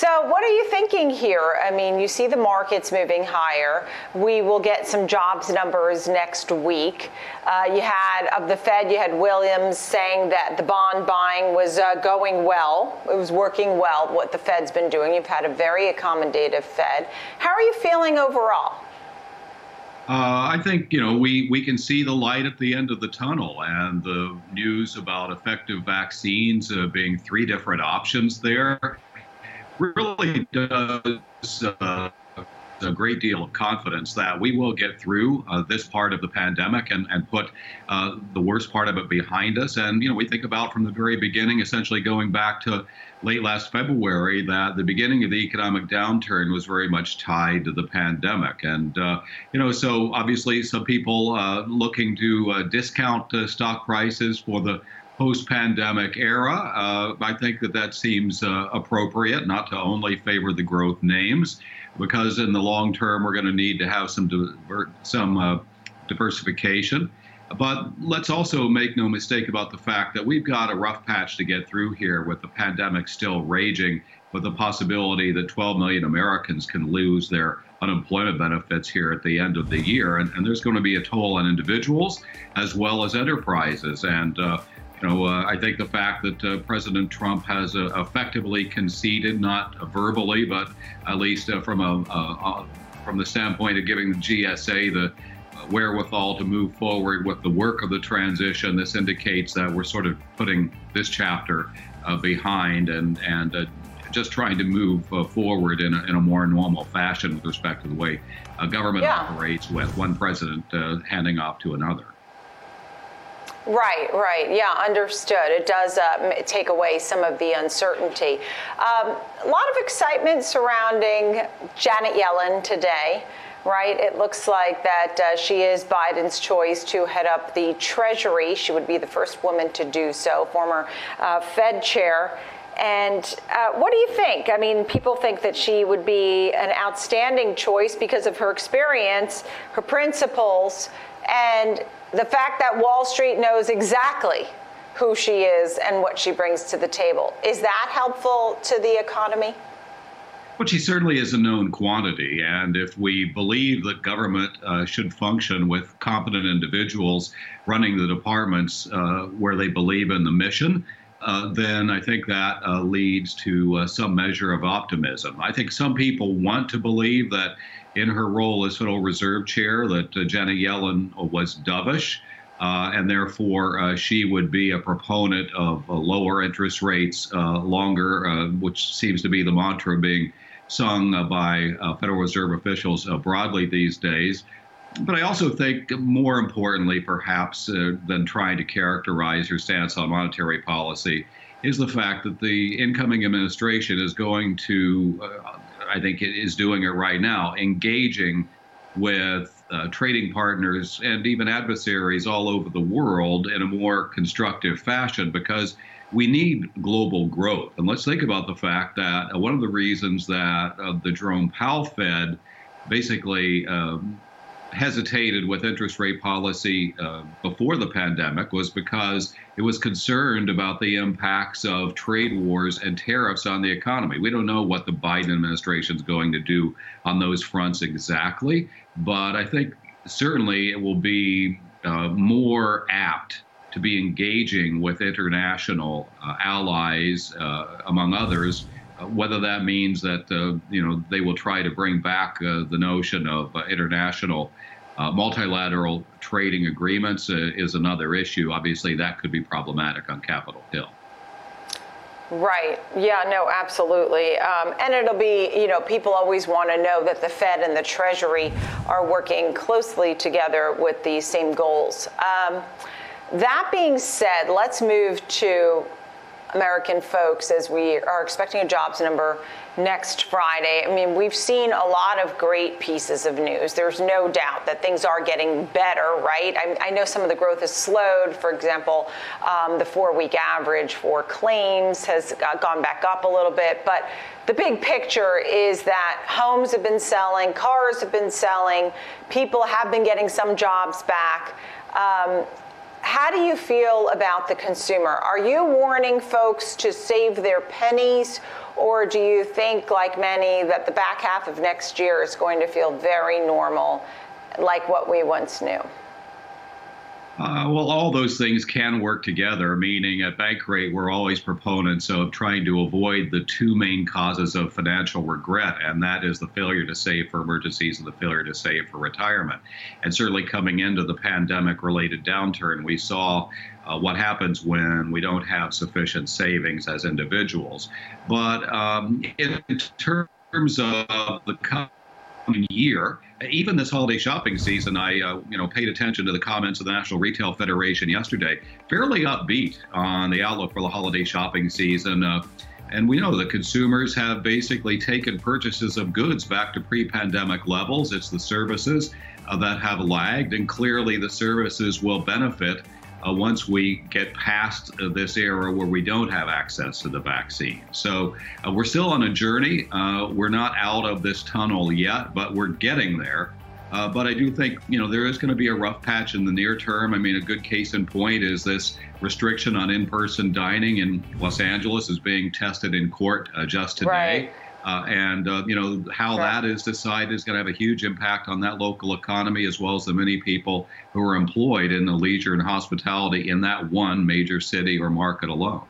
So, what are you thinking here? I mean, you see the markets moving higher. We will get some jobs numbers next week. Uh, you had, of the Fed, you had Williams saying that the bond buying was uh, going well. It was working well, what the Fed's been doing. You've had a very accommodative Fed. How are you feeling overall? Uh, I think you know we we can see the light at the end of the tunnel, and the news about effective vaccines uh, being three different options there really does uh, a great deal of confidence that we will get through uh, this part of the pandemic and, and put uh, the worst part of it behind us. And, you know, we think about from the very beginning, essentially going back to late last February, that the beginning of the economic downturn was very much tied to the pandemic. And, uh, you know, so obviously some people uh, looking to uh, discount uh, stock prices for the post-pandemic era. Uh, I think that that seems uh, appropriate, not to only favor the growth names, because in the long term we're going to need to have some diver- some uh, diversification. But let's also make no mistake about the fact that we've got a rough patch to get through here with the pandemic still raging, with the possibility that 12 million Americans can lose their unemployment benefits here at the end of the year. And, and there's going to be a toll on individuals as well as enterprises. And uh, you know, uh, I think the fact that uh, President Trump has uh, effectively conceded, not verbally, but at least uh, from a, a, from the standpoint of giving the GSA the wherewithal to move forward with the work of the transition, this indicates that we're sort of putting this chapter uh, behind and and uh, just trying to move forward in a, in a more normal fashion with respect to the way government yeah. operates, with one president handing off to another. Right, right. Yeah, understood. It does uh, take away some of the uncertainty. Um, a lot of excitement surrounding Janet Yellen today right? It looks like that uh, she is Biden's choice to head up the Treasury. She would be the first woman to do so, former uh, Fed chair. And uh, what do you think? I mean, people think that she would be an outstanding choice because of her experience, her principles, and the fact that Wall Street knows exactly who she is and what she brings to the table. Is that helpful to the economy? Well, she certainly is a known quantity. And if we believe that government uh, should function with competent individuals running the departments uh, where they believe in the mission, uh, then I think that uh, leads to uh, some measure of optimism. I think some people want to believe that in her role as Federal Reserve Chair that uh, Janet Yellen was dovish. Uh, and therefore, she would be a proponent of lower interest rates longer, which seems to be the mantra being sung by Federal Reserve officials broadly these days. But I also think, more importantly, perhaps, than trying to characterize your stance on monetary policy, is the fact that the incoming administration is going to I think it is doing it right now, engaging with uh, trading partners and even adversaries all over the world in a more constructive fashion because we need global growth. And let's think about the fact that uh, one of the reasons that uh, the Jerome Powell Fed basically um, hesitated with interest rate policy uh, before the pandemic was because it was concerned about the impacts of trade wars and tariffs on the economy. We don't know what the Biden administration is going to do on those fronts exactly, but I think certainly it will be uh, more apt to be engaging with international uh, allies, uh, among others. Uh, whether that means that uh, you know they will try to bring back uh, the notion of international uh, multilateral trading agreements uh, is another issue. Obviously, that could be problematic on Capitol Hill. Right. Yeah, no, absolutely. Um, and it'll be, you know, people always want to know that the Fed and the Treasury are working closely together with the same goals. Um, that being said, let's move to American folks as we are expecting a jobs number next Friday. I mean, we've seen a lot of great pieces of news. There's no doubt that things are getting better, right? I, I know some of the growth has slowed. For example, um, the four week average for claims has gone back up a little bit. But the big picture is that homes have been selling, cars have been selling, people have been getting some jobs back. Um, how do you feel about the consumer? Are you warning folks to save their pennies, or do you think, like many, that the back half of next year is going to feel very normal, like what we once knew? Uh, well, all those things can work together, meaning at Bankrate, we're always proponents of trying to avoid the two main causes of financial regret, and that is the failure to save for emergencies and the failure to save for retirement. And certainly coming into the pandemic related downturn, we saw uh, what happens when we don't have sufficient savings as individuals. But um, in terms of the coming year. Even this holiday shopping season, I uh, you know paid attention to the comments of the National Retail Federation yesterday. Fairly upbeat on the outlook for the holiday shopping season. Uh, and we know that consumers have basically taken purchases of goods back to pre pandemic levels. It's the services uh, that have lagged, and clearly the services will benefit uh, once we get past uh, this era where we don't have access to the vaccine. So uh, we're still on a journey. Uh, we're not out of this tunnel yet, but we're getting there. Uh, but I do think you know there is going to be a rough patch in the near term. I mean, a good case in point is this restriction on in-person dining in Los Angeles is being tested in court uh, just today. Right. Uh, and uh, you know how that is decided is going to have a huge impact on that local economy as well as the many people who are employed in the leisure and hospitality in that one major city or market alone.